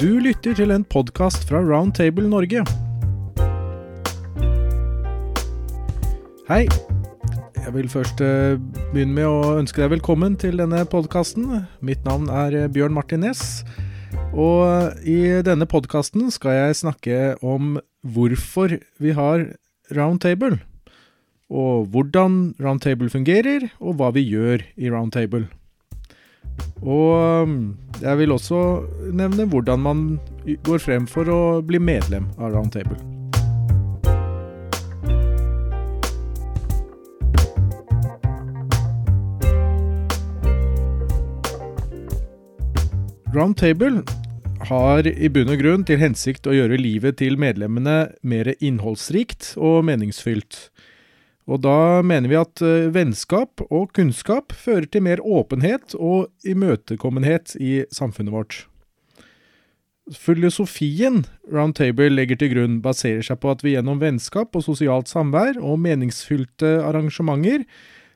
Du lytter til en podkast fra Roundtable Norge. Hei. Jeg vil først eh, begynne med å ønske deg velkommen til denne podkasten. Mitt navn er eh, Bjørn Martin Næss. Og eh, i denne podkasten skal jeg snakke om hvorfor vi har Roundtable. Og hvordan Roundtable fungerer, og hva vi gjør i Roundtable. Og um, jeg vil også nevne hvordan man går frem for å bli medlem av Roundtable. Roundtable har i bunn og grunn til hensikt å gjøre livet til medlemmene mer innholdsrikt og meningsfylt. Og da mener vi at eh, vennskap og kunnskap fører til mer åpenhet og imøtekommenhet i samfunnet vårt. Filosofien Roundtable legger til grunn, baserer seg på at vi gjennom vennskap og sosialt samvær og meningsfylte arrangementer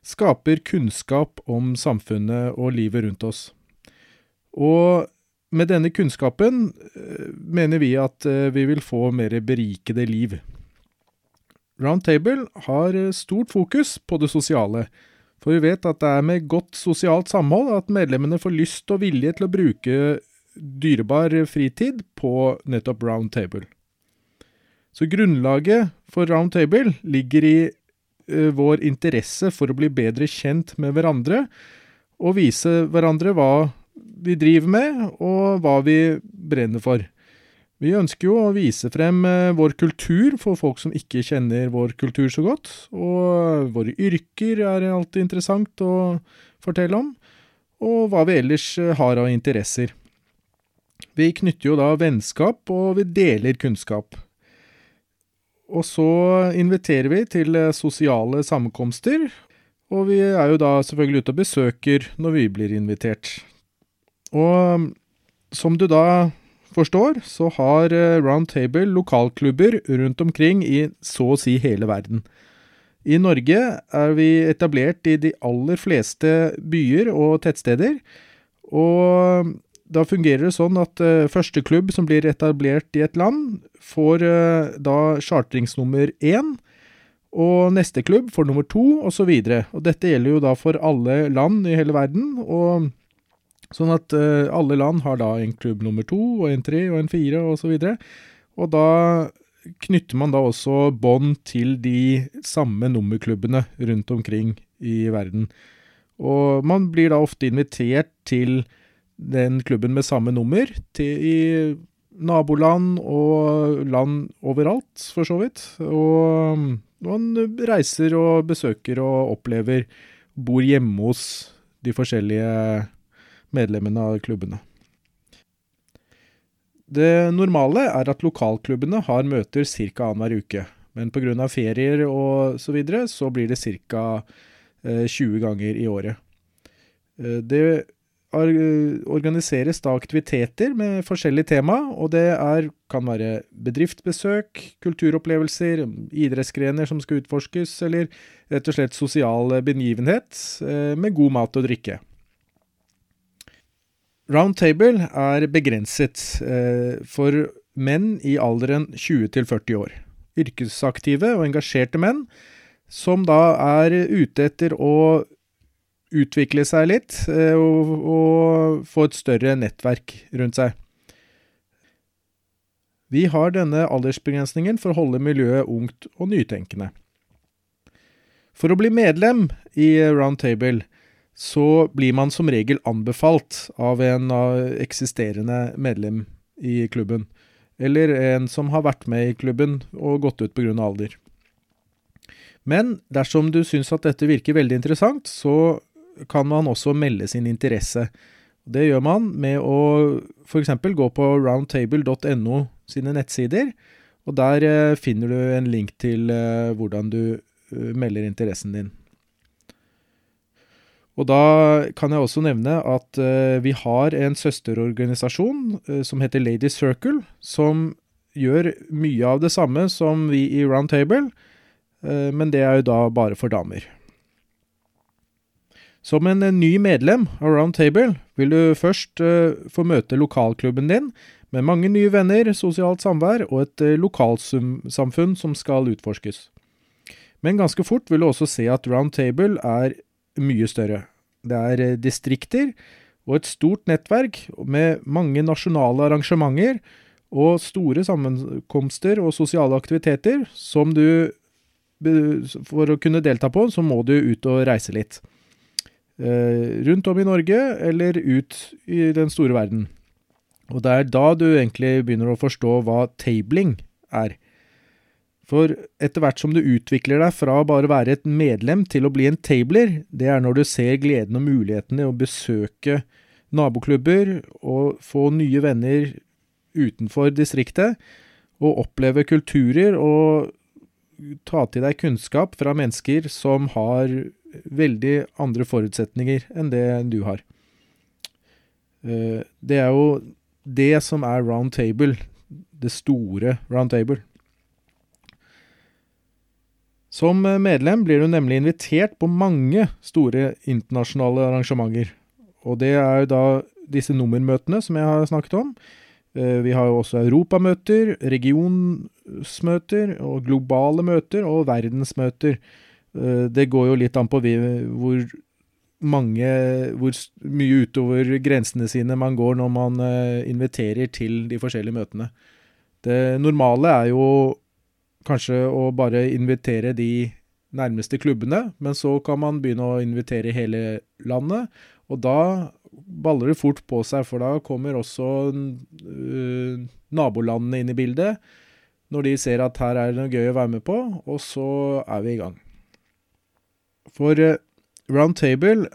skaper kunnskap om samfunnet og livet rundt oss. Og med denne kunnskapen eh, mener vi at eh, vi vil få mer berikede liv. Roundtable har eh, stort fokus på det sosiale, for vi vet at det er med godt sosialt samhold at medlemmene får lyst og vilje til å bruke dyrebar fritid på nettopp Roundtable. Så grunnlaget for Roundtable ligger i uh, vår interesse for å bli bedre kjent med hverandre, og vise hverandre hva vi driver med, og hva vi brenner for. Vi ønsker jo å vise frem eh, vår kultur for folk som ikke kjenner vår kultur så godt. Og våre yrker er alltid interessant å fortelle om. Og hva vi ellers eh, har av interesser. Vi knytter jo da vennskap, og vi deler kunnskap. Og så inviterer vi til eh, sosiale sammenkomster. Og vi er jo da selvfølgelig ute og besøker når vi blir invitert. Og som du da forstår, så har eh, Roundtable lokalklubber rundt omkring i så å si hele verden. I Norge er vi etablert i de aller fleste byer og tettsteder. Og da fungerer det sånn at uh, første klubb som blir etablert i et land, får uh, da chartringsnummer én. Og neste klubb får nummer to, osv. Og dette gjelder jo da for alle land i hele verden. Og Sånn at uh, alle land har da en klubb nummer to, og en tre, og en fire, og så. Og da knytter man da også bånd til de samme nummerklubbene rundt omkring i verden. Og man blir da ofte invitert til den klubben med samme nummer til, i naboland og land overalt, for så vidt. Og man reiser og besøker og opplever, bor hjemme hos de forskjellige medlemmene av klubbene. Det normale er at lokalklubbene har møter ca. annenhver uke, men pga. ferier og så videre, så blir det ca. 20 eh, ganger i året. Eh, det organiseres da aktiviteter med forskjellige tema, og det er, kan være bedriftsbesøk, kulturopplevelser, idrettsgrener som skal utforskes, eller rett og slett sosial begivenhet eh, med god mat og drikke. Roundtable er begrenset eh, for menn i alderen 20 til 40 år. Yrkesaktive og engasjerte menn som da er ute etter å utvikle seg litt eh, og, og få et større nettverk rundt seg. Vi har denne aldersbegrensningen for å holde miljøet ungt og nytenkende. For å bli medlem i Roundtable så blir man som regel anbefalt av en eksisterende medlem i klubben. Eller en som har vært med i klubben og gått ut pga. alder. Men dersom du syns at dette virker veldig interessant, så kan man også melde sin interesse. Det gjør man med å f.eks. gå på roundtable.no sine nettsider, og der eh, finner du en link til eh, hvordan du eh, melder interessen din. Og da kan jeg også nevne at uh, vi har en søsterorganisasjon uh, som heter Ladies Circle, som gjør mye av det samme som vi i Roundtable, uh, men det er jo da bare for damer. Som en ny medlem av Roundtable vil du først få møte lokalklubben din Med mange nye venner, sosialt samvær og et eh, lokalsamfunn som skal utforskes. Men ganske fort vil du også se at Round Table er mye større. Det er eh, distrikter og et stort nettverk med mange nasjonale arrangementer og store sammenkomster og sosiale aktiviteter som du For å kunne delta på, så må du ut og reise litt. Eh, rundt om i Norge, eller ut i den store verden. Og det er da du egentlig begynner å forstå hva tabling er. For etter hvert som du utvikler deg fra bare å være et medlem til å bli en tabler, det er når du ser gleden og mulighetene i å besøke naboklubber og få nye venner utenfor distriktet, og oppleve kulturer og ta til deg kunnskap fra mennesker som har veldig andre forutsetninger enn det du har. Eh, det er jo det som er round table, det store round table. Som medlem blir du nemlig invitert på mange store internasjonale arrangementer. Og det er jo da disse nummermøtene som jeg har snakket om. Eh, vi har jo også europamøter, regionsmøter og globale møter og verdensmøter. Eh, det går jo litt an på hvor mange Hvor mye utover grensene sine man går når man eh, inviterer til de forskjellige møtene. Det normale er jo kanskje å bare invitere de nærmeste klubbene, men så kan man begynne å invitere hele landet. Og da baller det fort på seg, for da kommer også uh, nabolandene inn i bildet. Når de ser at her er det noe gøy å være med på, og så er vi i gang. For uh, Round Table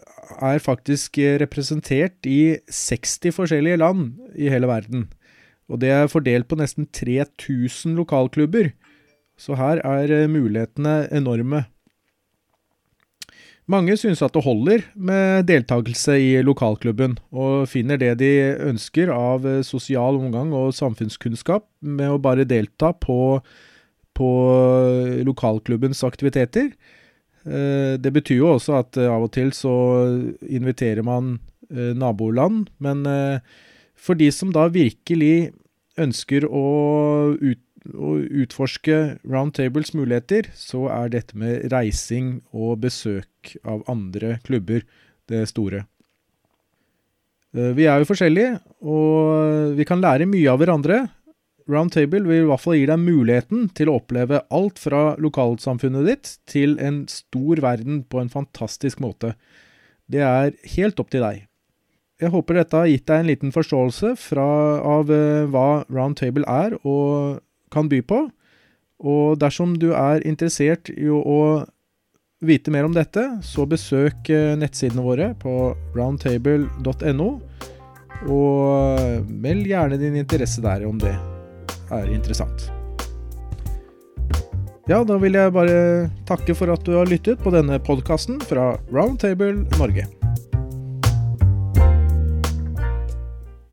er faktisk representert i 60 forskjellige land i hele verden. Og det er fordelt på nesten 3000 lokalklubber. Så her er uh, mulighetene enorme. Mange synes at det holder med deltakelse i lokalklubben, og finner det de ønsker av eh, sosial omgang og samfunnskunnskap med å bare delta på, på eh, lokalklubbens aktiviteter. Eh, det betyr jo også at av og til så inviterer man naboland, men for de som da virkelig ønsker å ut å utforske Roundtables muligheter, så er dette med reising og besøk av andre klubber det store. Eh, vi er jo forskjellige, og vi kan lære mye av hverandre. Roundtable vil i hvert fall gi deg muligheten til å oppleve alt fra lokalsamfunnet ditt til en stor verden på en fantastisk måte. Det er helt opp til deg. Jeg håper dette har gitt deg en liten forståelse fra, av uh, hva Roundtable er, og kan by på. Og dersom du er interessert i å vite mer om dette, så besøk eh, nettsidene våre på roundtable.no. Og meld gjerne din interesse der om det er interessant. Ja, da vil jeg bare takke for at du har lyttet på denne podkasten fra Roundtable Norge.